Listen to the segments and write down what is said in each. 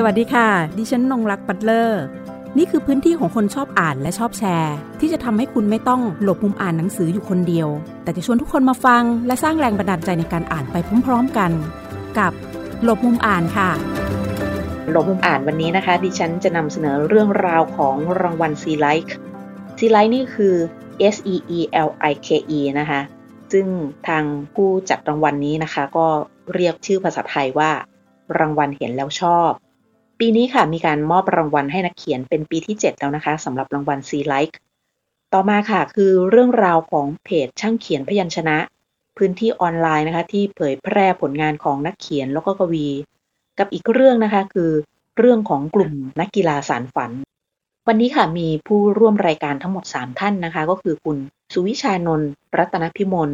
สวัสดีค่ะ ดิฉันนงรักปัตเลอร์ นี่คือพื้นที่ของคนชอบอ่านและชอบแชร์ ที่จะทำให้คุณไม่ต้องหลบมุมอ่านหนังสืออยู่คนเดียว แต่จะชวนทุกคนมาฟัง และสร้างแรงบันดาลใจในการอ่านไปพร้อมๆกัน กับหลบมุมอ่านค่ะหลบมุมอ่านวันนี้นะคะ ดิฉันจะนำเสนอเรื่องราวของรางวัลซีไลค์ซีไลค์นี่คือ S E E L I K E นะคะ ซึ่งทางผู้จัดรางวัลนนี้นะคะ ก็เรียกชื่อภาษาไทยว่า รางวัลเห็นแล้วชอบ ปีนี้ค่ะมีการมอบรางวัลให้นักเขียนเป็นปีที่ 7 แล้วนะคะสำหรับรางวัล C Like ต่อมาค่ะคือเรื่องราวของเพจช่างเขียนพยัญชนะ พื้นที่ออนไลน์นะคะที่เผยแพร่ผลงานของนักเขียนแล้วก็กวี กับอีกเรื่องนะคะคือเรื่องของกลุ่มนักกีฬาสารฝัน วันนี้ค่ะมีผู้ร่วมรายการทั้งหมด 3 ท่านนะคะ ก็คือคุณสุวิชานนท์รัตนพิมล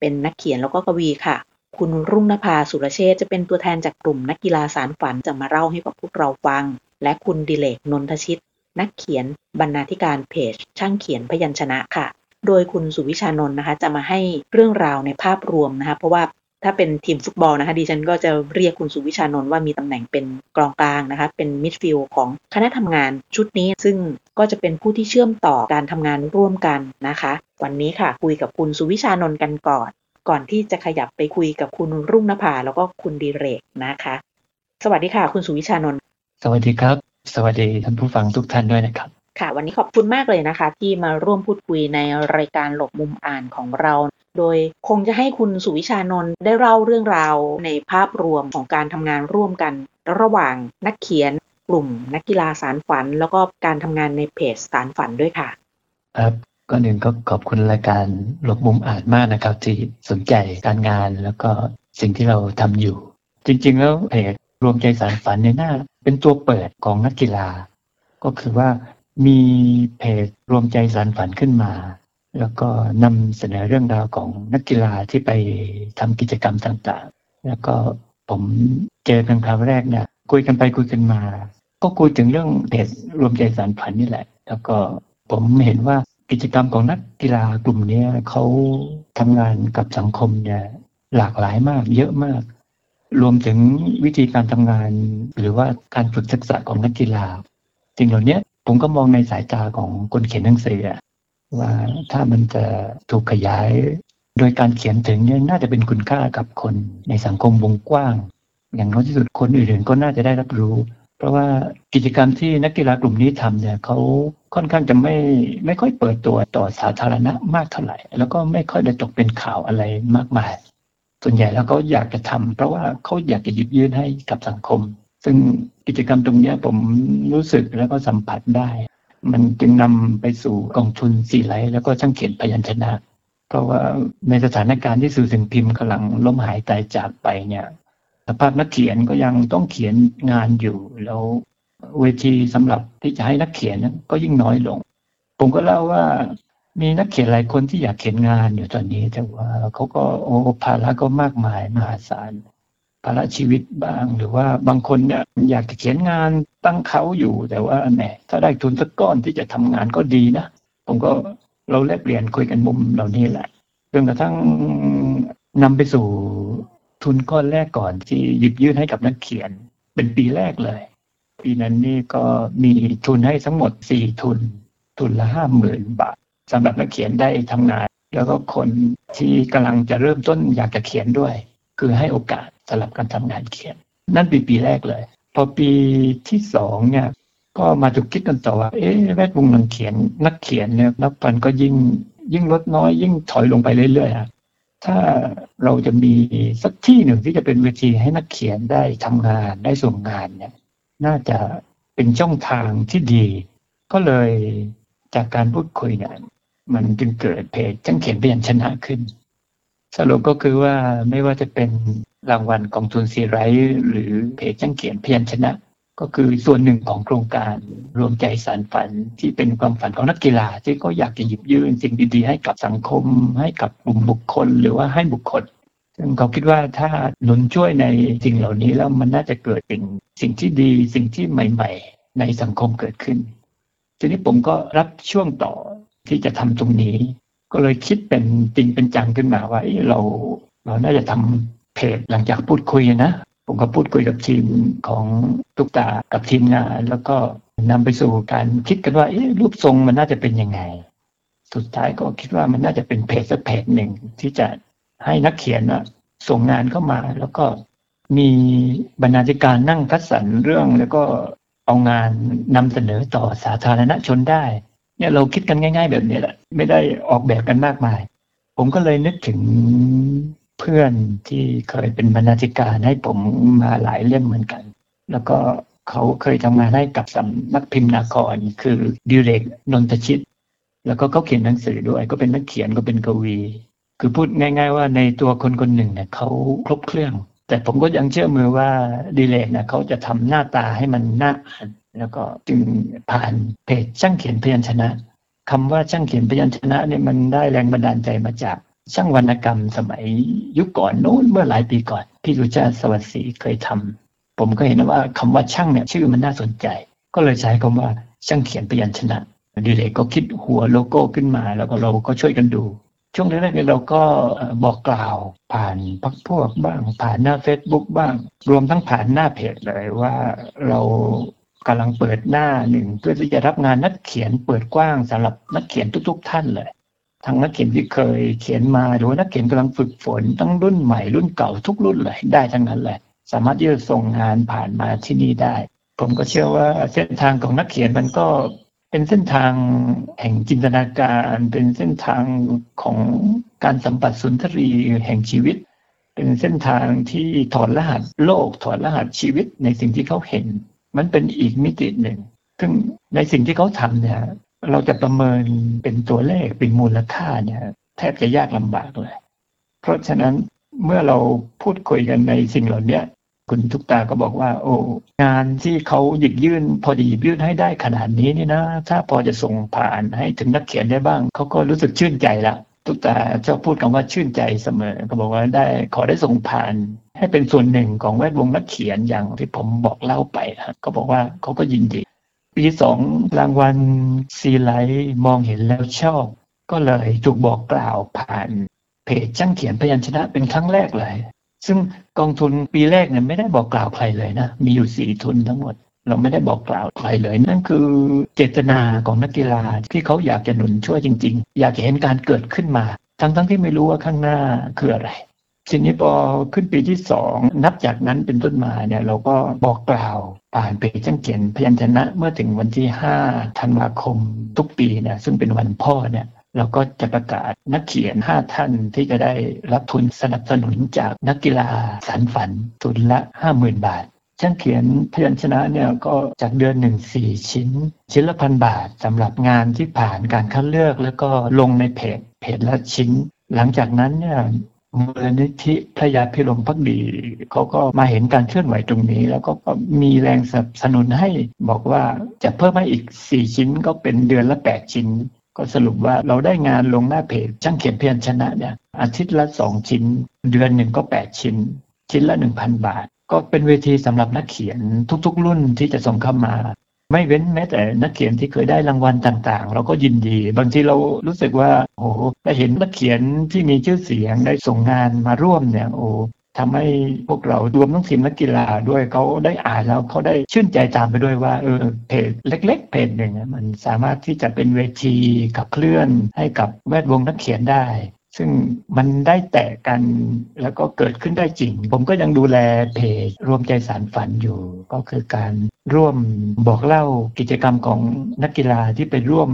เป็นนักเขียนแล้วก็กวีค่ะ คุณรุ่งนภาสุรเชษจะเป็นตัวแทนจากกลุ่มนักกีฬาสารฝันจะมาเล่าให้กับพวกเราฟัง และคุณดิเลกนนทชิต นักเขียนบรรณาธิการเพจ ช่างเขียนพยัญชนะค่ะ โดยคุณสุวิชานนท์นะคะจะมาให้เรื่องราวในภาพรวมนะคะเพราะว่าถ้าเป็นทีมฟุตบอลนะคะดิฉันก็จะเรียกคุณสุวิชานนท์ว่ามีตำแหน่งเป็นกองกลางนะคะเป็นมิดฟิลด์ของคณะทำงานชุดนี้ ซึ่งก็จะเป็นผู้ที่เชื่อมต่อการทำงานร่วมกันนะคะ วันนี้ค่ะคุยกับคุณสุวิชานนท์กันก่อน ก่อนที่จะขยับไปคุยกับคุณรุ่งนภาแล้วก็คุณดีเรกนะคะ สวัสดีค่ะ คุณสุวิชานนท์สวัสดีครับ สวัสดีท่านผู้ฟังทุกท่านด้วยนะครับ ค่ะ วันนี้ขอบคุณมากเลยนะคะ ที่มาร่วมพูดคุยในรายการหลบมุมอ่านของเรา โดยคงจะให้คุณสุวิชานนท์ได้เล่าเรื่องราวในภาพรวมของการทำงานร่วมกัน ระหว่างนักเขียนกลุ่มนักกีฬาสารฝัน แล้วก็การทำงานในเพจสารฝันด้วยค่ะ ครับ ก่อนอื่นก็ขอบคุณรายการหลบมุมอ่านมากนะครับ ที่สนใจการงานแล้วก็สิ่งที่เราทำอยู่ จริง ๆ แล้วเพจรวมใจสารฝันในหน้า เป็นตัวเปิดของนักกีฬา ก็คือว่ามีเพจรวมใจสารฝันขึ้นมา แล้วก็นำเสนอเรื่องราวของนักกีฬาที่ไปทำกิจกรรมต่างๆ แล้วก็ผมเจอกันครั้งแรกเนี่ยคุยกันไปคุยกันมา ก็คุยถึงเรื่องเพจรวมใจสารฝันนี่แหละ แล้วก็ผมเห็นว่า กิจกรรมของนักกีฬากลุ่มนี้เขาทำงานกับสังคมเนี่ยหลากหลายมากเยอะมาก รวมถึงวิธีการทำงาน หรือว่าการฝึกทักษะของนักกีฬาสิ่งเหล่านี้ผมก็มองในสายตาของคนเขียนหนังสือว่าถ้ามันจะถูกขยาย โดยการเขียนถึงเนี่ยน่าจะเป็นคุณค่ากับคนในสังคมวงกว้าง อย่างน้อยที่สุดคนอื่นๆก็น่าจะได้รับรู้ เพราะว่ากิจกรรมที่นักกีฬากลุ่มนี้ทำเนี่ยเขาค่อนข้างจะไม่ไม่ค่อยเปิดตัวต่อสาธารณะมากเท่าไหร่ แล้วก็ไม่ค่อยได้ตกเป็นข่าวอะไรมากมาย ส่วนใหญ่แล้วเขาอยากจะทำเพราะว่าเขาอยากจะหยิบยื่นให้กับสังคม ซึ่งกิจกรรมตรงนี้ผมรู้สึกแล้วก็สัมผัสได้ มันจึงนำไปสู่กองทุนสีไลท์แล้วก็ช่างเขียนพยัญชนะ เพราะว่าในสถานการณ์ที่สื่อสิ่งพิมพ์กำลังล้มหายตายจากไปเนี่ย สภาพนักเขียนก็ยังต้องเขียนงานอยู่ แล้วเวทีสำหรับที่จะให้นักเขียนนั้นก็ยิ่งน้อยลง ผมก็เล่าว่ามีนักเขียนหลายคนที่อยากเขียนงานอยู่ตอนนี้ แต่ว่าเขาก็โอ้ภาระก็มากมายมหาศาลภาระชีวิตบ้าง หรือว่าบางคนเนี่ยอยากจะเขียนงานตั้งเขาอยู่แต่ว่าแหมถ้าได้ทุนสักก้อนที่จะทำงานก็ดีนะผมก็เราแลกเปลี่ยนคุยกันมุมเหล่านี้แหละจนกระทั่งนำไปสู่ ทุนก้อนแรกก่อนที่หยิบยื่นให้กับนักเขียน เป็นปีแรกเลย ปีนั้นนี่ก็มีทุนให้ทั้งหมดสี่ทุน ทุนละห้าหมื่นบาทสำหรับนักเขียนได้ทำงาน แล้วก็คนที่กำลังจะเริ่มต้นอยากจะเขียนด้วย คือให้โอกาสสำหรับการทำงานเขียน นั่นปีปีแรกเลย พอปีที่สองเนี่ยก็มาถูกคิดกันต่อว่า เอ๊ะแวดวงนักเขียนนักเขียนเนี่ยนับพันก็ยิ่งยิ่งลดน้อยยิ่งถอยลงไปเรื่อยๆ ถ้าเราจะมีสักที่หนึ่งที่จะเป็นเวทีให้นักเขียนได้ทำงานได้ส่งงานเนี่ย น่าจะเป็นช่องทางที่ดี ก็เลยจากการพูดคุยเนี่ยมันจึงเกิดเพจจังเขียนพยัญชนะขึ้น สรุปก็คือว่าไม่ว่าจะเป็นรางวัลกองทุนซีไรหรือเพจจังเขียนพยัญชนะ ก็คือส่วนหนึ่งของโครงการรวมใจสารฝันที่เป็นความฝันของนักกีฬาที่ก็อยากจะหยิบยื่นสิ่งดีๆ ให้กับสังคม ให้กับกลุ่มบุคคล หรือว่าให้บุคคล ซึ่งเขาคิดว่าถ้าหนุนช่วยในสิ่งเหล่านี้แล้วมันน่าจะเกิดเป็นสิ่งที่ดีสิ่งที่ใหม่ ๆ ในสังคมเกิดขึ้น ทีนี้ผมก็รับช่วงต่อที่จะทำตรงนี้ ก็เลยคิดเป็นจริงเป็นจังขึ้นมาว่าเราเราน่าจะทำเพจหลังจากพูดคุยนะ ผมก็พูดคุยกับทีมของตุกตากับทีมงาน แล้วก็นำไปสู่การคิดกันว่ารูปทรงมันน่าจะเป็นยังไง สุดท้ายก็คิดว่ามันน่าจะเป็นเพจสักเพจหนึ่งที่จะให้นักเขียนส่งงานเข้ามา แล้วก็มีบรรณาธิการนั่งคัดสรรเรื่อง แล้วก็เอางานนำเสนอต่อสาธารณชนได้ เนี่ยเราคิดกันง่าย ๆ แบบนี้แหละ ไม่ได้ออกแบบกันมากมาย ผมก็เลยนึกถึง เพื่อนที่เคยเป็นบรรณาธิการให้ผมมาหลายเล่มเหมือนกัน แล้วก็เขาเคยทำงานให้กับสำนักพิมพ์นาครคือดิเรกนนทชิต แล้วก็เขาเขียนหนังสือด้วย ก็เป็นนักเขียนก็เป็นกวี คือพูดง่าย ๆ ว่าในตัวคนคนหนึ่งเนี่ยเขาครบเครื่อง แต่ผมก็ยังเชื่อมือว่าดิเลกเนี่ยเขาจะทำหน้าตาให้มันน่าอ่านแล้วก็จึงผ่านเพจช่างเขียนพยัญชนะคำว่าช่างเขียนพยัญชนะเนี่ยมันได้แรงบันดาลใจมาจาก ช่างวรรณกรรมสมัยยุคก่อนโน้นเมื่อหลายปีก่อน พี่รุชาสวัสดีเคยทำผมก็เห็นว่าคำว่าช่างเนี่ยชื่อมันน่าสนใจ ก็เลยใช้คำว่าช่างเขียนพยัญชนะดีเลยก็คิดหัวโลโก้ขึ้นมาแล้วก็เราก็ช่วยกันดู ช่วงแรกๆเราก็บอกกล่าวผ่านพักพวกบ้าง ผ่านหน้า Facebook บ้าง รวมทั้งผ่านหน้าเพจเลยว่าเรากำลังเปิดหน้าหนึ่งเพื่อที่จะรับงานนักเขียนเปิดกว้างสำหรับนักเขียนทุก ๆ ท่านเลย ทั้งนักเขียนที่เคยเขียนมาหรือว่านักเขียนกำลังฝึกฝนทั้งรุ่นใหม่รุ่นเก่าทุกรุ่นเลยได้ทั้งนั้นแหละ สามารถที่จะส่งงานผ่านมาที่นี่ได้ ผมก็เชื่อว่าเส้นทางของนักเขียนมันก็เป็นเส้นทางแห่งจินตนาการ เป็นเส้นทางของการสัมผัสสุนทรีแห่งชีวิต เป็นเส้นทางที่ถอดรหัสโลกถอดรหัสชีวิตในสิ่งที่เขาเห็น มันเป็นอีกมิติหนึ่ง ซึ่งในสิ่งที่เขาทำเนี่ย เราจะประเมินเป็นตัวเลขเป็นมูลค่าเนี่ยแทบจะยากลำบากเลย เพราะฉะนั้นเมื่อเราพูดคุยกันในสิ่งเหล่านี้คุณทุกตาก็บอกว่า โอ้งานที่เขาหยิบยื่นพอดีหยิบยื่นให้ได้ขนาดนี้นี่นะ ถ้าพอจะส่งผ่านให้ถึงนักเขียนได้บ้าง เขาก็รู้สึกชื่นใจละทุกตาชอบพูดคำว่าชื่นใจเสมอเขาบอกว่าได้ขอได้ส่งผ่าน ให้เป็นส่วนหนึ่งของแวดวงนักเขียนอย่างที่ผมบอกเล่าไปนะก็บอกว่าเขาก็ยินดี ปีสองรางวัลซีไลท์มองเห็นแล้วชอบ ก็เลยถูกบอกกล่าวผ่านเพจช่างเขียนพยัญชนะเป็นครั้งแรกเลย ซึ่งกองทุนปีแรกเนี่ยไม่ได้บอกกล่าวใครเลยนะ มีอยู่สี่ทุนทั้งหมด เราไม่ได้บอกกล่าวใครเลย นั่นคือเจตนาของนักกีฬาที่เขาอยากจะหนุนช่วยจริง ๆ อยากเห็นการเกิดขึ้นมา ทั้งๆทที่ไม่รู้ว่าข้างหน้าคืออะไร ทีนี้พอขึ้นปีที่สองนับจากนั้นเป็นต้นมาเนี่ยเราก็บอกกล่าวผ่านเพจจังเขียนพยัญชนะเมื่อถึงวันที่5ธันวาคมทุกปีเนี่ยซึ่งเป็นวันพ่อเนี่ยเราก็จะประกาศนักเขียน 5 ท่านที่จะได้รับทุนสนับสนุนจากนักกีฬาสารฝันทุนละ 50,000 บาทช่างเขียนพยัญชนะเนี่ยก็จากเดือนหนึ่งสี่ชิ้น ชิ้นละพันบาทสำหรับงานที่ผ่านการคัดเลือกแล้วก็ลงในเพจเพจละชิ้น หลังจากนั้นเนี่ย มูลนิธิพระยาพิรมพักดีเขาก็มาเห็นการเคลื่อนไหวตรงนี้ แล้วก็มีแรงสนับสนุนให้บอกว่าจะเพิ่มให้อีก 4 ชิ้นก็เป็นเดือนละ 8 ชิ้น ก็สรุปว่าเราได้งานลงหน้าเพจช่างเขียนเพียรชนะเนี่ยอาทิตย์ละ 2 ชิ้น เดือนหนึ่งก็ 8 ชิ้น ชิ้นละ 1,000 บาท ก็เป็นเวทีสำหรับนักเขียนทุกๆ รุ่นที่จะส่งเข้ามา ไม่เว้นแม้แต่นักเขียนที่เคยได้รางวัลต่างๆ เราก็ยินดี บางทีเรารู้สึกว่า โอ้ได้เห็นนักเขียนที่มีชื่อเสียงได้ส่งงานมาร่วมเนี่ยโอ้ทำให้พวกเรารวมทั้งทีมนักกีฬาด้วยเขาได้อ่านแล้วเขาได้ชื่นใจตามไปด้วยว่าเออเพจเล็ก ๆ เพจหนึ่งมันสามารถที่จะเป็นเวทีขับเคลื่อนให้กับแวดวงนักเขียนได้ ซึ่งมันได้แตะกันแล้วก็เกิดขึ้นได้จริง ผมก็ยังดูแลเพจรวมใจสารฝันอยู่ ก็คือการร่วมบอกเล่ากิจกรรมของนักกีฬาที่ไปร่วม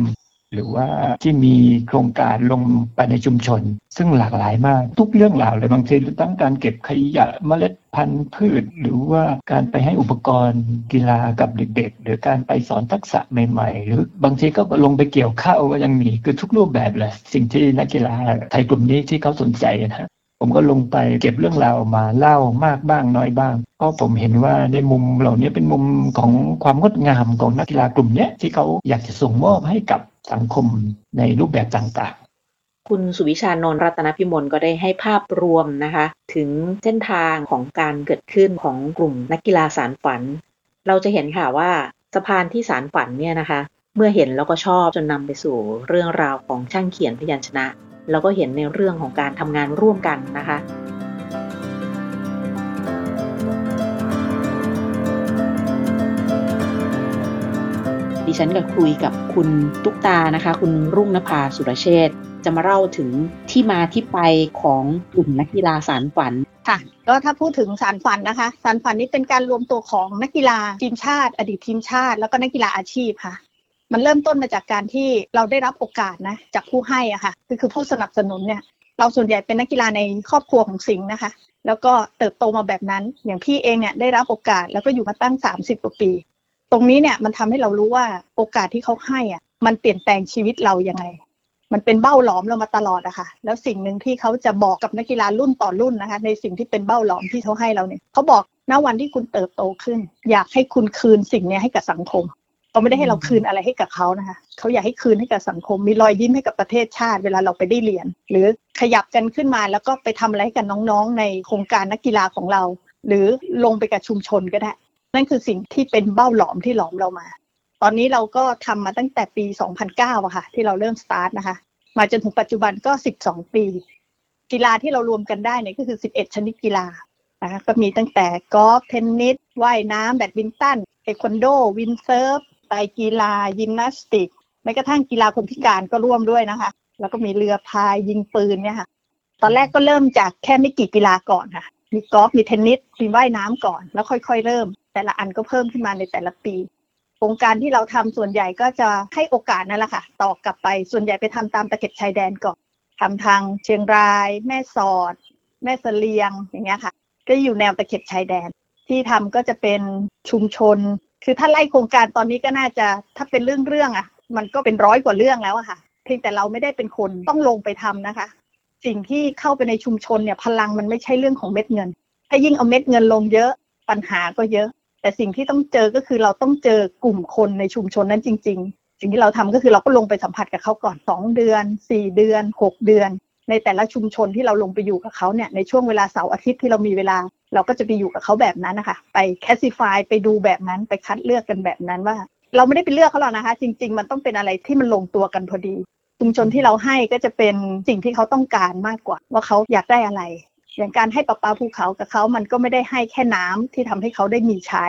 หรือว่าที่มีโครงการลงไปในชุมชน ซึ่งหลากหลายมาก ทุกเรื่องราวเลยบางทีตั้งการเก็บขยะเมล็ดพันธุ์พืช หรือว่าการไปให้อุปกรณ์กีฬากับเด็ก ๆ หรือการไปสอนทักษะใหม่ ๆ หรือบางทีก็ลงไปเกี่ยวข้าวก็ยังมีคือทุกรูปแบบเลยสิ่งที่นักกีฬาไทยกลุ่มนี้ที่เขาสนใจนะผมก็ลงไปเก็บเรื่องราวมาเล่ามากบ้างน้อยบ้าง เพราะผมเห็นว่าในมุมเหล่านี้เป็นมุมของความงดงามของนักกีฬากลุ่มนี้ที่เขาอยากจะส่งมอบให้กับ สังคมในรูปแบบต่างๆ คุณสุวิชานนรัตนพิมลก็ได้ให้ภาพรวมนะคะ ถึงเส้นทางของการเกิดขึ้นของกลุ่มนักกีฬาสารฝัน เราจะเห็นค่ะว่าสะพานที่สารฝันเนี่ยนะคะ เมื่อเห็นแล้วก็ชอบจนนำไปสู่เรื่องราวของช่างเขียนพยัญชนะ แล้วก็เห็นในเรื่องของการทำงานร่วมกันนะคะ ฉันก็คุยกับคุณตุ๊กตานะคะ คุณรุ่งนภาสุรเชษจะมาเล่าถึงที่มาที่ไปของกลุ่มนักกีฬาสารฝันค่ะก็ถ้าพูดถึงสารฝันนะคะ สารฝันนี้เป็นการรวมตัวของนักกีฬาทีมชาติ อดีตทีมชาติ แล้วก็นักกีฬาอาชีพค่ะ มันเริ่มต้นมาจากการที่เราได้รับโอกาสนะจากผู้ให้อะค่ะคือคือผู้สนับสนุนเนี่ยเราส่วนใหญ่เป็นนักกีฬาในครอบครัวของสิงห์นะคะ แล้วก็เติบโตมาแบบนั้น อย่างพี่เองเนี่ยได้รับโอกาสแล้วก็อยู่มาตั้ง 30กว่าปี ตรงนี้เนี่ยมันทำให้เรารู้ว่าโอกาสที่เขาให้อะ มันเปลี่ยนแปลงชีวิตเรายังไง มันเป็นเบ้าหลอมเรามาตลอดอะค่ะ แล้วสิ่งหนึ่งที่เขาจะบอกกับนักกีฬารุ่นต่อรุ่นนะคะ ในสิ่งที่เป็นเบ้าหลอมที่เขาให้เราเนี่ยเขาบอกณวันที่คุณเติบโตขึ้น อยากให้คุณคืนสิ่งนี้ให้กับสังคมเขาไม่ได้ให้เราคืนอะไรให้กับเขานะคะเขาอยากให้คืนให้กับสังคม มีรอยยิ้มให้กับประเทศชาติ เวลาเราไปได้เรียนหรือขยับกันขึ้นมาแล้วก็ไปทำอะไรให้กับน้องๆ ในโครงการนักกีฬาของเรา หรือลงไปกับชุมชนก็ได้ นั่นคือสิ่งที่เป็นเบ้าหลอมที่หลอมเรามา ตอนนี้เราก็ทำมาตั้งแต่ปี 2009อะค่ะ ที่เราเริ่มสตาร์ทนะคะ มาจนถึงปัจจุบันก็ 12 ปี กีฬาที่เรารวมกันได้เนี่ยก็คือ 11 ชนิดกีฬานะคะก็มีตั้งแต่กอล์ฟเทนนิสว่ายน้ำแบดมินตันเทควันโด วินด์เซิร์ฟไตรกีฬา ยิมนาสติกแม้กระทั่งกีฬาคนพิการก็ร่วมด้วยนะคะ แล้วก็มีเรือพายยิงปืนเนี่ยค่ะ ตอนแรกก็เริ่มจากแค่ไม่กี่กีฬาก่อนค่ะ มีกอล์ฟมีเทนนิสมีว่ายน้ำก่อน แล้วค่อย ๆ เริ่ม แต่ละอันก็เพิ่มขึ้นมาในแต่ละปีโครงการที่เราทำส่วนใหญ่ก็จะให้โอกาสนั่นแหละค่ะต่อกลับไปส่วนใหญ่ไปทำตามตะเข็บชายแดนก่อนทำทางเชียงราย แม่สอด แม่เสลียงอย่างเงี้ยค่ะ ก็อยู่แนวตะเข็บชายแดน ที่ทำก็จะเป็นชุมชน คือถ้าไล่โครงการตอนนี้ก็น่าจะถ้าเป็นเรื่องเรื่องๆอะ มันก็เป็นร้อยกว่าเรื่องแล้วอะค่ะเพียงแต่เราไม่ได้เป็นคนต้องลงไปทำนะคะ สิ่งที่เข้าไปในชุมชนเนี่ยพลังมันไม่ใช่เรื่องของเม็ดเงิน ถ้ายิ่งเอาเม็ดเงินลงเยอะปัญหาก็เยอะ แต่สิ่งที่ต้องเจอก็คือเราต้องเจอกลุ่มคนในชุมชนนั้นจริง ๆ สิ่งที่เราทำก็คือเราก็ลงไปสัมผัสกับเขาก่อน 2 เดือน 4 เดือน 6 เดือน ในแต่ละชุมชนที่เราลงไปอยู่กับเขาเนี่ยในช่วงเวลาเสาร์อาทิตย์ที่เรามีเวลา เราก็จะไปอยู่กับเขาแบบนั้นนะคะไปแคสซิฟายไปดูแบบนั้นไปคัดเลือกกันแบบนั้นว่า เราไม่ได้ไปเลือกเขาหรอกนะคะ จริง ๆ มันต้องเป็นอะไรที่มันลงตัวกันพอดี ชุมชนที่เราให้ก็จะเป็นสิ่งที่เขาต้องการมากกว่า ว่าเขาอยากได้อะไร อย่างการให้ปลาปลาภูเขากับเขามันก็ไม่ได้ให้แค่น้ำที่ทำให้เขาได้มีใช้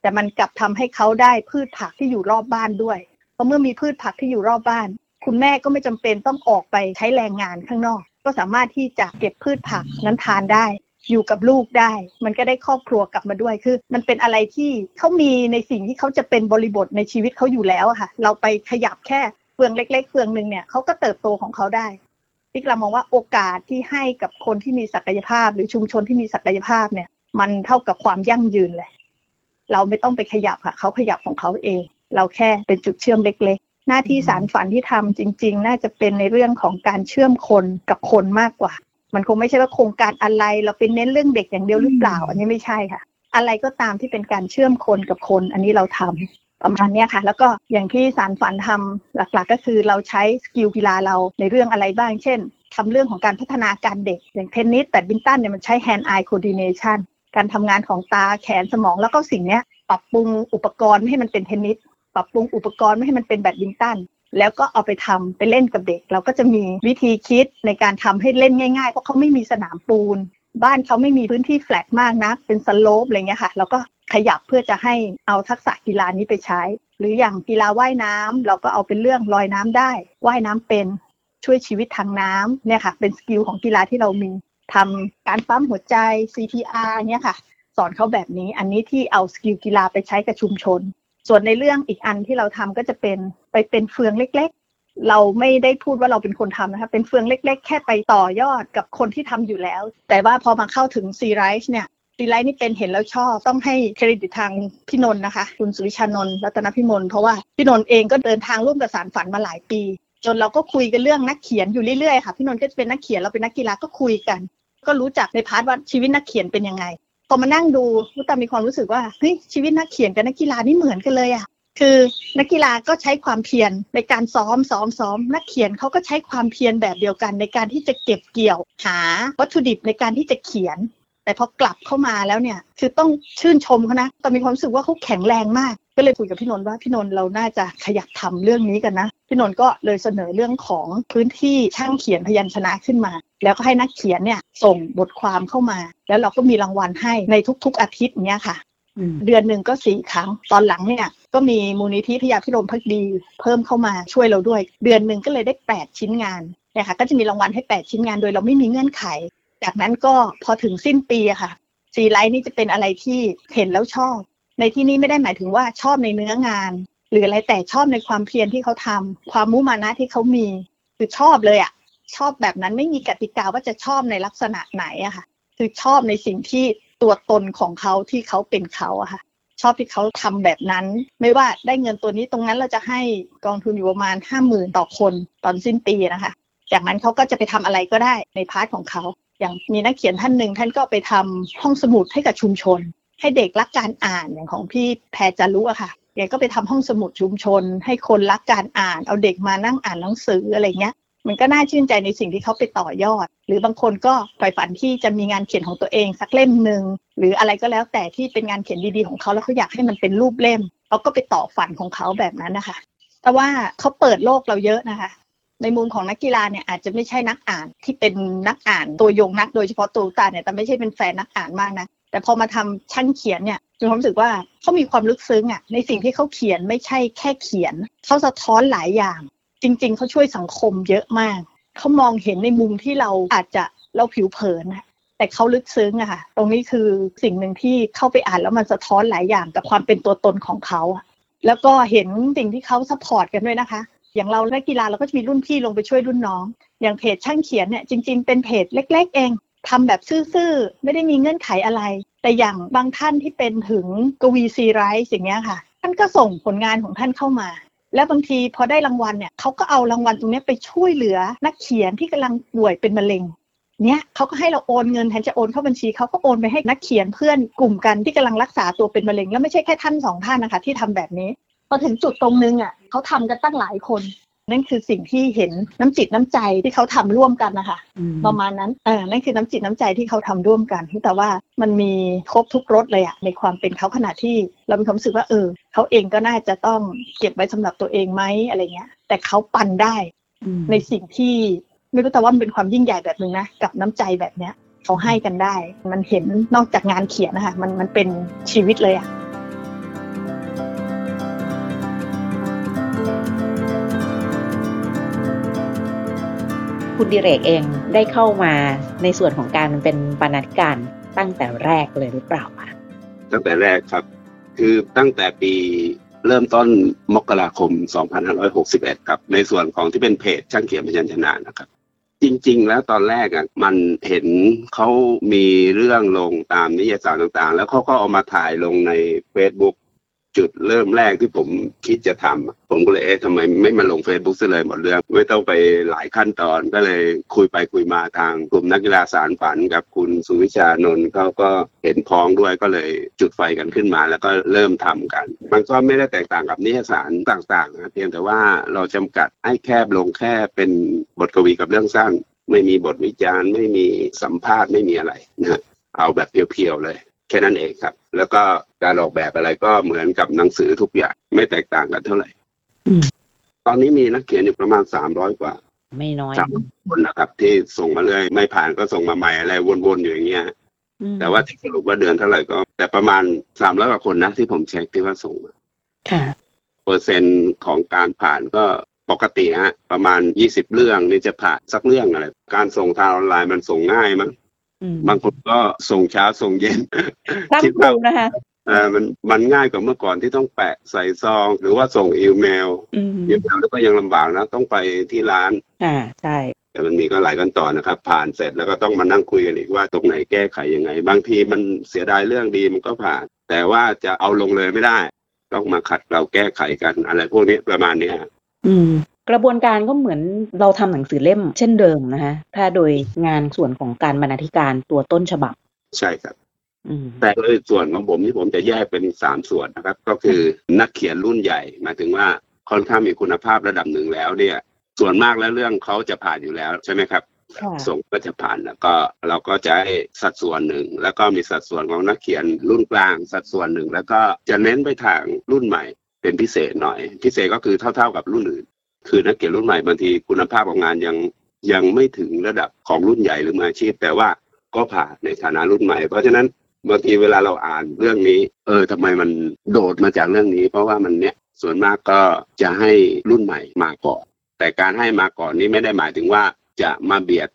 แต่มันกลับทำให้เขาได้พืชผักที่อยู่รอบบ้านด้วย เพราะเมื่อมีพืชผักที่อยู่รอบบ้าน คุณแม่ก็ไม่จำเป็นต้องออกไปใช้แรงงานข้างนอก ก็สามารถที่จะเก็บพืชผักนั้นทานได้อยู่กับลูกได้ มันก็ได้ครอบครัวกลับมาด้วยคือ มันเป็นอะไรที่เขามีในสิ่งที่เขาจะเป็นบริบทในชีวิตเขาอยู่แล้วค่ะ เราไปขยับแค่ ฟืองเล็ก ๆ เฟืองหนึ่งเนี่ยเขาก็เติบโตของเขาได้พี่กลามองว่าโอกาสที่ให้กับคนที่มีศักยภาพ หรือชุมชนที่มีศักยภาพเนี่ย มันเท่ากับความยั่งยืนเลย เราไม่ต้องไปขยับค่ะเขาขยับของเขาเอง เราแค่เป็นจุดเชื่อมเล็ก ๆ หน้าที่สารฝันที่ทำจริง ๆ น่าจะเป็นในเรื่องของการเชื่อมคนกับคนมากกว่า มันคงไม่ใช่ว่าโครงการอะไร เราเป็นเน้นเรื่องเด็กอย่างเดียวหรือเปล่า อันนี้ไม่ใช่ค่ะ อะไรก็ตามที่เป็นการเชื่อมคนกับคน อันนี้เราทำ ประมาณนี้ค่ะ แล้วก็อย่างที่สานฝันทำหลักๆ ก็คือเราใช้ skill กีฬาเราในเรื่องอะไรบ้าง เช่นทำเรื่องของการพัฒนาการเด็ก อย่างเทนนิสแบดมินตันเนี่ยมันใช้ hand eye coordination การทำงานของตาแขนสมองแล้วก็สิ่งนี้ปรับปรุงอุปกรณ์ให้มันเป็นเทนนิสปรับปรุงอุปกรณ์ไม่ให้มันเป็นแบดมินตันแล้วก็เอาไปทำไปเล่นกับเด็ก เราก็จะมีวิธีคิดในการทำให้เล่นง่ายๆ เพราะเขาไม่มีสนามปูน บ้านเขาไม่มีพื้นที่แฟลตมากนะ เป็น slope อะไรเงี้ยค่ะ เราก็ ขยับเพื่อจะให้เอาทักษะกีฬานี้ไปใช้ หรืออย่างกีฬาว่ายน้ำเราก็เอาเป็นเรื่องลอยน้ำได้ว่ายน้ำเป็นช่วยชีวิตทางน้ำเนี่ยค่ะ เป็น skill ของกีฬาที่เรามีทำการปั๊มหัวใจ CPR เนี่ยค่ะ สอนเขาแบบนี้อันนี้ที่เอา skill กีฬาไปใช้กับชุมชน ส่วนในเรื่องอีกอันที่เราทำก็จะเป็นไปเป็นเฟืองเล็ก ๆ เราไม่ได้พูดว่าเราเป็นคนทำนะคะเป็นเฟืองเล็ก ๆ แค่ไปต่อยอดกับคนที่ทำอยู่แล้ว แต่ว่าพอมาเข้าถึงซีไรต์เนี่ย ซีไรต์นี่เป็นเห็นแล้วชอบต้องให้เครดิตทางพี่นนท์นะคะ คุณสุวิชานนท์รัตนภิมลเพราะว่าพี่นนท์เองก็เดินทางร่วมกับสานฝันมาหลายปี จนเราก็คุยกันเรื่องนักเขียนอยู่เรื่อยๆค่ะพี่นนท์ก็จะเป็นนักเขียนเราเป็นนักกีฬาก็คุยกัน ก็รู้จักใน part ว่าชีวิตนักเขียนเป็นยังไงพอมานั่งดูมุตามีความรู้สึกว่าเฮ้ยชีวิตนักเขียนกับนักกีฬานี่เหมือนกันเลยอะคือนักกีฬาก็ใช้ความเพียรในการซ้อมซ้อมซ้อม นักเขียนเขาก็ใช้ความเพียรแบบเดียวกันในการที่จะเก็บเกี่ยว หาวัตถุดิบในการที่จะเขียน แต่พอกลับเข้ามาแล้วเนี่ยคือต้องชื่นชมเขานะแต่มีความรู้สึกว่าเขาแข็งแรงมาก ก็เลยคุยกับพี่นนท์ว่าพี่นนท์เราน่าจะขยับทำเรื่องนี้กันนะ พี่นนท์ก็เลยเสนอเรื่องของพื้นที่ช่างเขียนพยัญชนะขึ้นมา แล้วก็ให้นักเขียนเนี่ยส่งบทความเข้ามา แล้วเราก็มีรางวัลให้ในทุก ๆ อาทิตย์เนี้ยค่ะอืมเดือนหนึ่งก็สี่ครั้ง ตอนหลังเนี่ยก็มีมูลนิธิพยาพิรมพักดี เพิ่มเข้ามาช่วยเราด้วย เดือนหนึ่งก็เลยได้ 8 ชิ้นงานนะคะก็จะมีรางวัลให้ 8 ชิ้นงานโดยเราไม่มีเงื่อนไข จากนั้นก็พอถึงสิ้นปีอะค่ะซีไลท์นี่จะเป็นอะไรที่เห็นแล้วชอบ ในที่นี้ไม่ได้หมายถึงว่าชอบในเนื้องาน หรืออะไรแต่ชอบในความเพียรที่เขาทำความมุมานะที่เขามีคือชอบเลยอะชอบแบบนั้นไม่มีกติกาว่าจะชอบในลักษณะไหนอะค่ะ คือชอบในสิ่งที่ตัวตนของเขาที่เขาเป็นเขาอะค่ะ ชอบที่เขาทำแบบนั้น ไม่ว่าได้เงินตัวนี้ตรงนั้นเราจะให้กองทุนอยู่ประมาณห้าหมื่นต่อคนตอนสิ้นปีนะคะ จากนั้นเขาก็จะไปทำอะไรก็ได้ใน part ของเขา อย่างมีนักเขียนท่านหนึ่งท่านก็ไปทำห้องสมุดให้กับชุมชน ให้เด็กรักการอ่านอย่างของพี่แพรจารุอะค่ะแกก็ไปทำห้องสมุดชุมชน ให้คนรักการอ่าน เอาเด็กมานั่งอ่านหนังสืออะไรเงี้ย มันก็น่าชื่นใจในสิ่งที่เขาไปต่อยอด หรือบางคนก็ใฝ่ฝันที่จะมีงานเขียนของตัวเองสักเล่มหนึ่งหรืออะไรก็แล้วแต่ที่เป็นงานเขียนดีๆของเขาแล้วเขาอยากให้มันเป็นรูปเล่มเขาก็ไปต่อฝันของเขาแบบนั้นนะคะแต่ว่าเขาเปิดโลกเราเยอะนะคะ ในมุมของนักกีฬาเนี่ยอาจจะไม่ใช่นักอ่านที่เป็นนักอ่านตัวยงนักโดยเฉพาะตัวตาเนี่ยแต่ไม่ใช่เป็นแฟนนักอ่านมากนะแต่พอมาทำช่างเขียนเนี่ยมีความรู้สึกว่าเขามีความลึกซึ้งอะในสิ่งที่เขาเขียนไม่ใช่แค่เขียนเขาสะท้อนหลายอย่าง จริง ๆเขาช่วยสังคมเยอะมากเขามองเห็นในมุมที่เราอาจจะเราผิวเผินนะแต่เขาลึกซึ้งอะค่ะ ตรงนี้คือสิ่งหนึ่งที่เข้าไปอ่านแล้วมันสะท้อนหลายอย่างกับความเป็นตัวตนของเขาแล้วก็เห็นสิ่งที่เขา support กันด้วยนะคะ อย่างเรานักกีฬาเราก็จะมีรุ่นพี่ลงไปช่วยรุ่นน้อง อย่างเพจช่างเขียนเนี่ยจริง ๆ เป็นเพจเล็ก ๆ เองทำแบบซื่อๆไม่ได้มีเงื่อนไขอะไร แต่อย่างบางท่านที่เป็นถึงกวีซีไรส์อย่างเงี้ยค่ะ ท่านก็ส่งผลงานของท่านเข้ามา แล้วบางทีพอได้รางวัลเนี่ยเขาก็เอารางวัลตรงนี้ไปช่วยเหลือนักเขียนที่กำลังป่วยเป็นมะเร็งเนี่ยเขาก็ให้เราโอนเงินแทนจะโอนเข้าบัญชีเขาก็โอนไปให้นักเขียนเพื่อนกลุ่มกันที่กำลังรักษาตัวเป็นมะเร็ง แล้วไม่ใช่แค่ท่านสองท่านนะคะ ที่ทำแบบนี้ พอถึงจุดตรงนึงอะเขาทำกันตั้งหลายคน นั่นคือสิ่งที่เห็นน้ำจิตน้ำใจที่เขาทำร่วมกันนะคะอืมประมาณนั้นเออนั่นคือน้ำจิตน้ำใจที่เขาทำร่วมกันแต่ว่ามันมีครบทุกรสเลยอะในความเป็นเขาขณะที่เรามีความรู้สึกว่าเออเขาเองก็น่าจะต้องเก็บไว้สำหรับตัวเองไหมอะไรเงี้ย แต่เขาปันได้อืมในสิ่งที่ไม่รู้แต่ว่ามันเป็นความยิ่งใหญ่แบบหนึ่งนะกับน้ำใจแบบเนี้ยเขาให้กันได้ มันเห็นนอกจากงานเขียนนะคะมันมันเป็นชีวิตเลยอะ คุณดิเรกเองได้เข้ามาในส่วนของการเป็นบรรณาธิการตั้งแต่แรกเลยหรือเปล่าคะตั้งแต่แรกครับ คือตั้งแต่ปีเริ่มต้นมกราคม 2561 ครับ ในส่วนของที่เป็นเพจช่างเขียนพยัญชนะนะครับ จริง ๆ แล้วตอนแรกอะมันเห็นเขามีเรื่องลงตามนิยสารต่างๆ แล้วเขาก็เอามาถ่ายลงใน Facebook จุดเริ่มแรกที่ผมคิดจะทำผมก็เลยเอ๊ะทำไมไม่มาลง Facebook ซะเลยหมดเรื่องไม่ต้องไปหลายขั้นตอนก็เลยคุยไปคุยมาทางกลุ่มนักกีฬาสารฝันกับคุณสุวิชานนท์เขาก็เห็นพ้องด้วยก็เลยจุดไฟกันขึ้นมา แล้วก็เริ่มทำกัน มันก็ไม่ได้แตกต่างกับนิยสารต่างๆนะเพียงแต่ว่าเราจำกัดให้แคบลงแค่เป็นบทกวีกับเรื่องสั้นไม่มีบทวิจารณ์ ไม่มีสัมภาษณ์ไม่มีอะไรนะเอาแบบเพียวๆเลย แค่นั้นเองครับ แล้วก็การออกแบบอะไรก็เหมือนกับหนังสือทุกอย่างไม่แตกต่างกันเท่าไหร่อืมตอนนี้มีนักเขียนอยู่ประมาณสามร้อยกว่า ไม่น้อยสามคนนะครับ ที่ส่งมาเรื่อยไม่ผ่านก็ส่งมาใหม่อะไรวนๆอยู่อย่างเงี้ยอืมแต่ว่าที่สรุปว่าเดือนเท่าไหร่ก็ แต่ประมาณสามร้อยกว่าคนนะที่ผมเช็คที่ว่าส่งมาค่ะเปอร์เซ็นต์ของการผ่านก็ปกติฮะประมาณยี่สิบเรื่องนี่จะผ่านสักเรื่องอะไร การส่งทางออนไลน์มันส่งง่ายมั้งอืม บางคนก็ส่งเช้าส่งเย็นตั้งคิดคว่ารูนะคะเออมันมันง่ายกว่าเมื่อก่อนที่ต้องแปะใส่ซอง หรือว่าส่งอีเมลอืมอีเมลแล้วก็ยังลำบากนะต้องไปที่ร้านค่ะใช่แต่มันมีก็หลายขั้นตอนนะครับ ผ่านเสร็จแล้วก็ต้องมานั่งคุยกันอีกว่าตรงไหนแก้ไขยังไง บางทีมันเสียดายเรื่องดีมันก็ผ่าน แต่ว่าจะเอาลงเลยไม่ได้ ต้องมาขัดเราแก้ไขกันอะไรพวกนี้ประมาณเนี้ยอืม กระบวนการก็เหมือนเราทำหนังสือเล่มเช่นเดิมนะคะถ้าโดยงานส่วนของการบรรณาธิการตัวต้นฉบับ ใช่ครับอืมแต่โดยส่วนของผมที่ผมจะแยกเป็นสามส่วนนะครับ ก็คือนักเขียนรุ่นใหญ่หมายถึงว่าค่อนข้างมีคุณภาพระดับหนึ่งแล้วเนี่ย ส่วนมากแล้วเรื่องเขาจะผ่านอยู่แล้วใช่ไหมครับค่ะส่งก็จะผ่านแล้วก็เราก็จะให้สัดส่วนหนึ่ง แล้วก็มีสัดส่วนของนักเขียนรุ่นกลางสัดส่วนหนึ่ง แล้วก็จะเน้นไปทางรุ่นใหม่เป็นพิเศษหน่อย พิเศษก็คือเท่า ๆกับรุ่นอื่น คือนักเขียนรุ่นใหม่บางทีคุณภาพของงานยังยังไม่ถึงระดับของรุ่นใหญ่หรือมืออาชีพ แต่ว่าก็ผ่านในฐานะรุ่นใหม่ เพราะฉะนั้นบางทีเวลาเราอ่านเรื่องนี้ เออทำไมมันโดดมาจากเรื่องนี้ เพราะว่ามันเนี่ยส่วนมากก็จะให้รุ่นใหม่มาก่อนแต่การให้มาก่อนนี้ไม่ได้หมายถึงว่าจะมาเบียด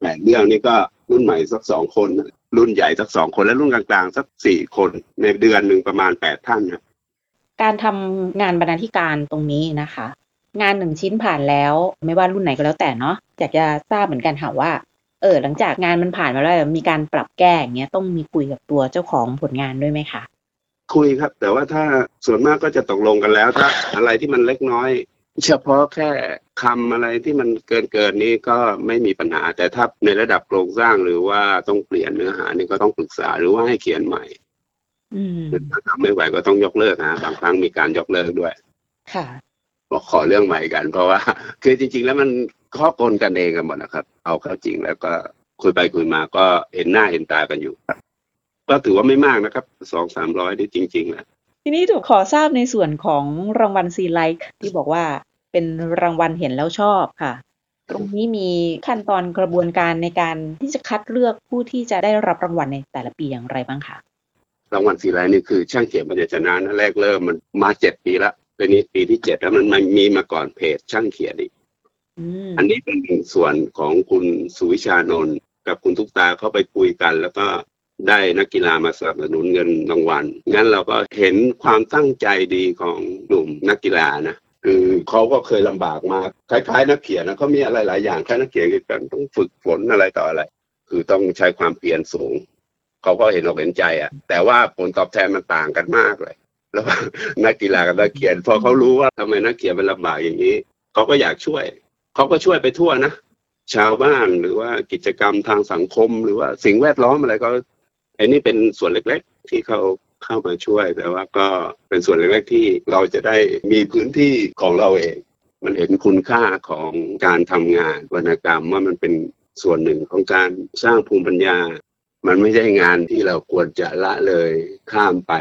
แต่เรื่องนี้ก็รุ่นใหม่สักสองคน รุ่นใหญ่สักสองคนและรุ่นกลางๆ สักสี่คนในเดือนหนึ่งประมาณแปดท่านนะการทำงานบรรณาธิการตรงนี้นะคะ งานหนึ่งชิ้นผ่านแล้ว ไม่ว่ารุ่นไหนก็แล้วแต่เนาะอยากจะทราบเหมือนกันค่ะว่า เออ หลังจากงานมันผ่านมาแล้วมีการปรับแก้อย่างเงี้ยต้องมีคุยกับตัวเจ้าของผลงานด้วยไหมคะคุยครับ แต่ว่าถ้าส่วนมากก็จะตกลงกันแล้ว ถ้าอะไรที่มันเล็กน้อย เฉพาะแค่คำอะไรที่มันเกินเกินนี้ก็ไม่มีปัญหา แต่ถ้าในระดับโครงสร้างหรือว่าต้องเปลี่ยนเนื้อหานี่ก็ต้องปรึกษาหรือว่าให้เขียนใหม่อืมถ้าทำไม่ไหวก็ต้องยกเลิกนะบางครั้งมีการยกเลิกด้วย ค่ะ บอกขอเรื่องใหม่กัน เพราะว่า คือจริง ๆ แล้วมันข้อกลกันเองกันหมดนะครับ เอาเข้าจริงแล้วก็คุยไปคุยมาก็เห็นหน้าเห็นตากันอยู่ครับก็ถือว่าไม่มากนะครับสองสามร้อยที่จริงๆแล้วทีนี้ถูกขอทราบในส่วนของรางวัลซีไลค์ที่บอกว่าเป็นรางวัลเห็นแล้วชอบค่ะ ตรงนี้มีขั้นตอนกระบวนการในการที่จะคัดเลือกผู้ที่จะได้รับรางวัลในแต่ละปีอย่างไรบ้างคะรางวัลสีไลท์นี่คือช่างเขียนบรรณาชนะนะแรกเริ่มมันมาเจ็ดปีละ เป็นนี้ปีที่เจ็ดแล้วมันมันมีมาก่อนเพจช่างเขียนอีกอืมอันนี้เป็นส่วนของคุณสุวิชานนท์กับคุณทุกตาเข้าไปคุยกัน แล้วก็ได้นักกีฬามาสนับสนุนเงินรางวัลงั้นเราก็เห็นความตั้งใจดีของกลุ่มนักกีฬานะคือเขาก็เคยลำบากมาคล้ายๆ นักเขียนนะเขามีอะไรหลายอย่างคล้ายนักเขียนกันต้องฝึกฝนอะไรต่ออะไร คือต้องใช้ความเพียรสูง เขาก็เห็นอกเห็นใจอะ แต่ว่าผลตอบแทนมันต่างกันมากเลย แล้วนักกีฬากับนักเขียน พอเขารู้ว่าทำไมนักเขียนมันลำบากอย่างนี้เขาก็อยากช่วย เขาก็ช่วยไปทั่วนะชาวบ้านหรือว่ากิจกรรมทางสังคม หรือว่าสิ่งแวดล้อมอะไรก็ไอ้นี่เป็นส่วนเล็ก ๆ ที่เขาเข้ามาช่วยแต่ว่าก็เป็นส่วนเล็กๆที่เราจะได้มีพื้นที่ของเราเอง มันเห็นคุณค่าของการทำงานวรรณกรรมว่ามันเป็นส่วนหนึ่งของการสร้างภูมิปัญญา มันไม่ใช่งานที่เราควรจะละเลยข้ามไป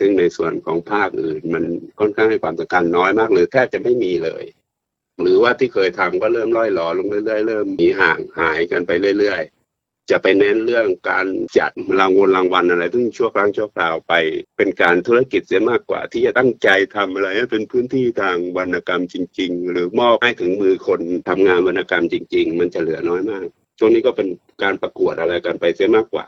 ซึ่งในส่วนของภาคอื่น มันค่อนข้างให้ความสำคัญน้อยมากหรือแทบจะไม่มีเลย หรือว่าที่เคยทำก็เริ่มล่อยหลอลงเรื่อยๆเริ่มหนีห่างหายกันไปเรื่อยๆ จะไปเน้นเรื่องการจัดรางวัลรางวัลอะไรซึ่งชั่วครั้งชั่วคราวไป เป็นการธุรกิจเสียมากกว่า ที่จะตั้งใจทำอะไรให้เป็นพื้นที่ทางวรรณกรรมจริง ๆ หรือมอบให้ถึงมือคนทำงานวรรณกรรมจริง ๆ มันจะเหลือน้อยมากช่วงนี้ก็เป็นการประกวดอะไรกันไปเสียมากกว่า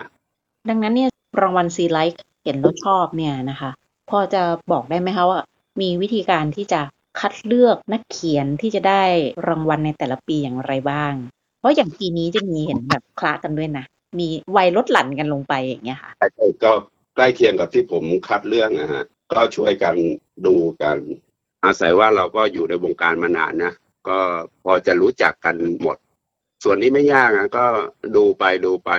ดังนั้นเนี่ยรางวัลซีไลค์ เห็นแล้วชอบเนี่ยนะคะ พอจะบอกได้ไหมคะว่า มีวิธีการที่จะคัดเลือกนักเขียนที่จะได้รางวัลในแต่ละปีอย่างไรบ้าง เพราะอย่างปีนี้จะมีเห็นแบบคลากันด้วยนะ มีวัยลดหลั่นกันลงไปอย่างเงี้ยค่ะก็ใกล้เคียงกับที่ผมคัดเรื่องนะฮะ ก็ช่วยกันดูกัน อาศัยว่าเราก็อยู่ในวงการมานานนะ ก็พอจะรู้จักกันหมด ส่วนนี้ไม่ยากนะก็ดูไปดูไป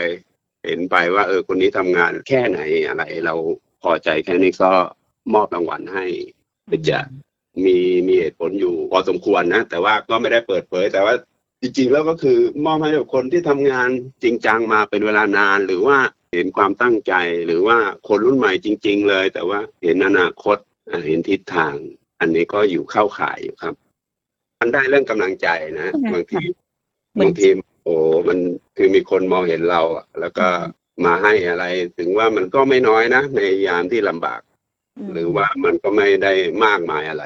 เห็นไปว่า เออคนนี้ทำงานแค่ไหนอะไรเราพอใจแค่นี้ก็มอบรางวัลให้ก็จะมีมีเหตุผลอยู่พอสมควรนะ แต่ว่าก็ไม่ได้เปิดเผย แต่ว่าจริงๆแล้วก็คือมอบให้กับคนที่ทำงานจริงจังมาเป็นเวลานาน หรือว่าเห็นความตั้งใจหรือว่าคนรุ่นใหม่จริง ๆ เลย แต่ว่าเห็นอนาคตอะเห็นทิศทาง อันนี้ก็อยู่เข้าข่ายอยู่ครับ มันได้เรื่องกำลังใจนะบางทีเหมือนบางที โอ้มันคือมีคนมองเห็นเราอะแล้วก็มาให้อะไร ถึงว่ามันก็ไม่น้อยนะในยามที่ลำบาก หรือว่ามันก็ไม่ได้มากมายอะไร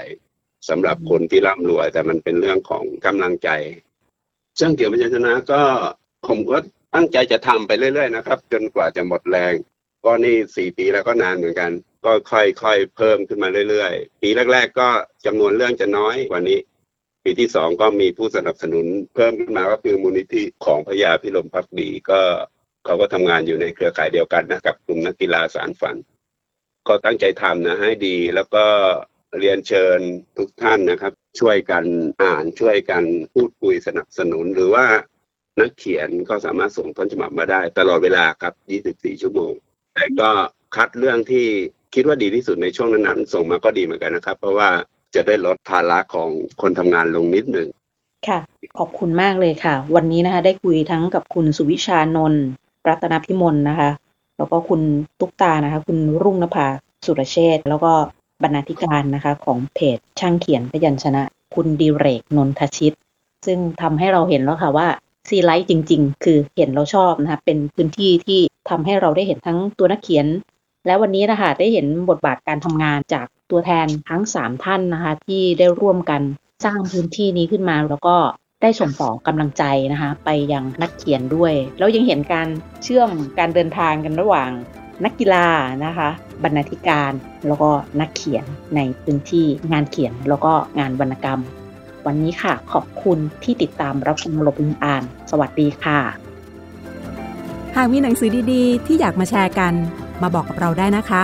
สำหรับคนที่ร่ำรวย แต่มันเป็นเรื่องของกำลังใจช่างเกี่ยวกับชนะก็ผมก็ตั้งใจจะทำไปเรื่อยๆนะครับ จนกว่าจะหมดแรง ก็นี่สี่ปีแล้วก็นานเหมือนกัน ก็ค่อยๆเพิ่มขึ้นมาเรื่อยๆ ปีแรก ๆ ก็จำนวนเรื่องจะน้อยกว่านี้ ปีที่สองก็มีผู้สนับสนุนเพิ่มขึ้นมาก็คือมูลนิธิของพยาพิรมพักดีก็เขาก็ทำงานอยู่ในเครือข่ายเดียวกันนะกับกลุ่มนักกีฬาสารฝัน ก็ตั้งใจทำนะให้ดีแล้วก็เรียนเชิญทุกท่านนะครับ ช่วยกันอ่านช่วยกันพูดคุยสนับสนุนหรือว่านักเขียนก็สามารถส่งต้นฉบับมาได้ ตลอดเวลาครับ 24 ชั่วโมง แต่ก็คัดเรื่องที่คิดว่าดีที่สุดในช่วงนั้นๆส่งมาก็ดีเหมือนกันนะครับ เพราะว่า จะได้ลดภาระของคนทำงานลงนิดหนึ่งค่ะ ขอบคุณมากเลยค่ะ วันนี้นะคะ ได้คุยทั้งกับคุณสุวิชานนท์รัตนพิมลนะคะ แล้วก็คุณตุ๊กตานะคะ คุณรุ่งนภาสุรเชษฐ์แล้วก็บรรณาธิการนะคะ ของเพจช่างเขียนพยัญชนะ คุณดีเรกนนทชิต ซึ่งทำให้เราเห็นแล้วค่ะว่าซีไลท์จริง ๆ คือเห็นเราชอบนะคะเป็นพื้นที่ที่ทำให้เราได้เห็นทั้งตัวนักเขียน และวันนี้นะคะได้เห็นบทบาทการทำงานจาก ตัวแทนทั้ง 3 ท่านนะคะ ที่ได้ร่วมกันสร้างพื้นที่นี้ขึ้นมา แล้วก็ได้ส่งต่อกำลังใจนะคะ ไปยังนักเขียนด้วย แล้วยังเห็นการเชื่อมการเดินทางกันระหว่างนักกีฬานะคะ บรรณาธิการแล้วก็นักเขียนในพื้นที่งานเขียนแล้วก็งานวรรณกรรม วันนี้ค่ะขอบคุณที่ติดตามรับฟังหลบมุมอ่าน สวัสดีค่ะ หากมีหนังสือดีๆ ที่อยากมาแชร์กัน มาบอกกับเราได้นะคะ